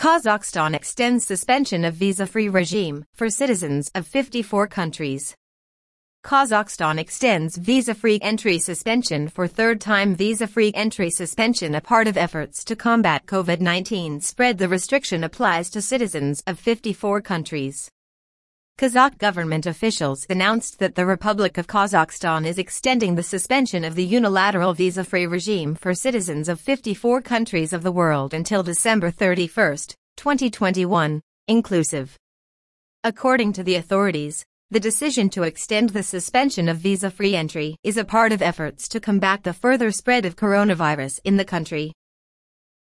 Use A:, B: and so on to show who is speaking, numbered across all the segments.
A: Kazakhstan extends suspension of visa-free regime for citizens of 54 countries. Kazakhstan extends visa-free entry suspension for third-time visa-free entry suspension a part of efforts to combat COVID-19 spread the restriction applies to citizens of 54 countries. Kazakh government officials announced that the Republic of Kazakhstan is extending the suspension of the unilateral visa-free regime for citizens of 54 countries of the world until December 31, 2021, inclusive. According to the authorities, the decision to extend the suspension of visa-free entry is a part of efforts to combat the further spread of coronavirus in the country.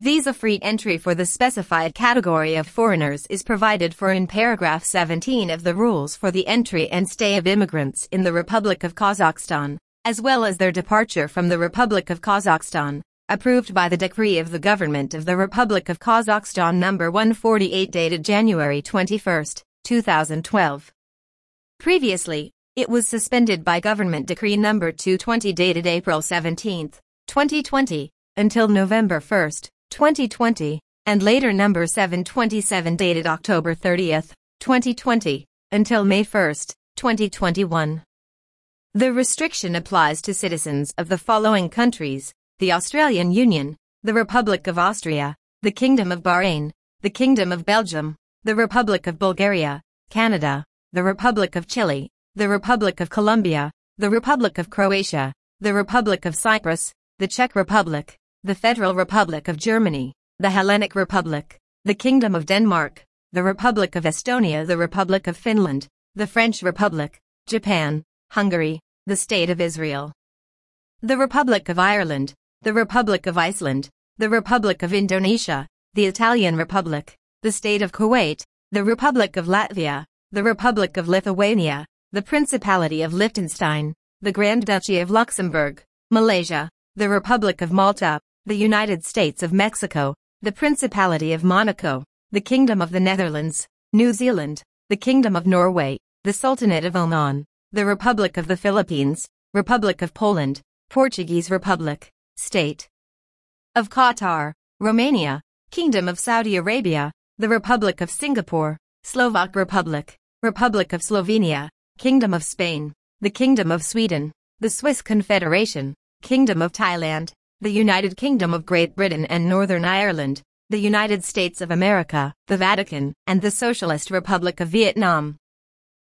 A: Visa-free entry for the specified category of foreigners is provided for in paragraph 17 of the rules for the entry and stay of immigrants in the Republic of Kazakhstan, as well as their departure from the Republic of Kazakhstan, approved by the decree of the government of the Republic of Kazakhstan number 148 dated January 21, 2012. Previously, it was suspended by government decree number 220 dated April 17, 2020, until November 1, 2020, and later number 727 dated October 30, 2020, until May 1, 2021. The restriction applies to citizens of the following countries, the Australian Union, the Republic of Austria, the Kingdom of Bahrain, the Kingdom of Belgium, the Republic of Bulgaria, Canada, the Republic of Chile, the Republic of Colombia, the Republic of Croatia, the Republic of Cyprus, the Czech Republic, the Federal Republic of Germany, the Hellenic Republic, the Kingdom of Denmark, the Republic of Estonia, the Republic of Finland, the French Republic, Japan, Hungary, the State of Israel, the Republic of Ireland, the Republic of Iceland, the Republic of Indonesia, the Italian Republic, the State of Kuwait, the Republic of Latvia, the Republic of Lithuania, the Principality of Liechtenstein, the Grand Duchy of Luxembourg, Malaysia, the Republic of Malta, the United States of Mexico, the Principality of Monaco, the Kingdom of the Netherlands, New Zealand, the Kingdom of Norway, the Sultanate of Oman, the Republic of the Philippines, Republic of Poland, Portuguese Republic, State of Qatar, Romania, Kingdom of Saudi Arabia, the Republic of Singapore, Slovak Republic, Republic of Slovenia, Kingdom of Spain, the Kingdom of Sweden, the Swiss Confederation, Kingdom of Thailand, the United Kingdom of Great Britain and Northern Ireland, the United States of America, the Vatican, and the Socialist Republic of Vietnam.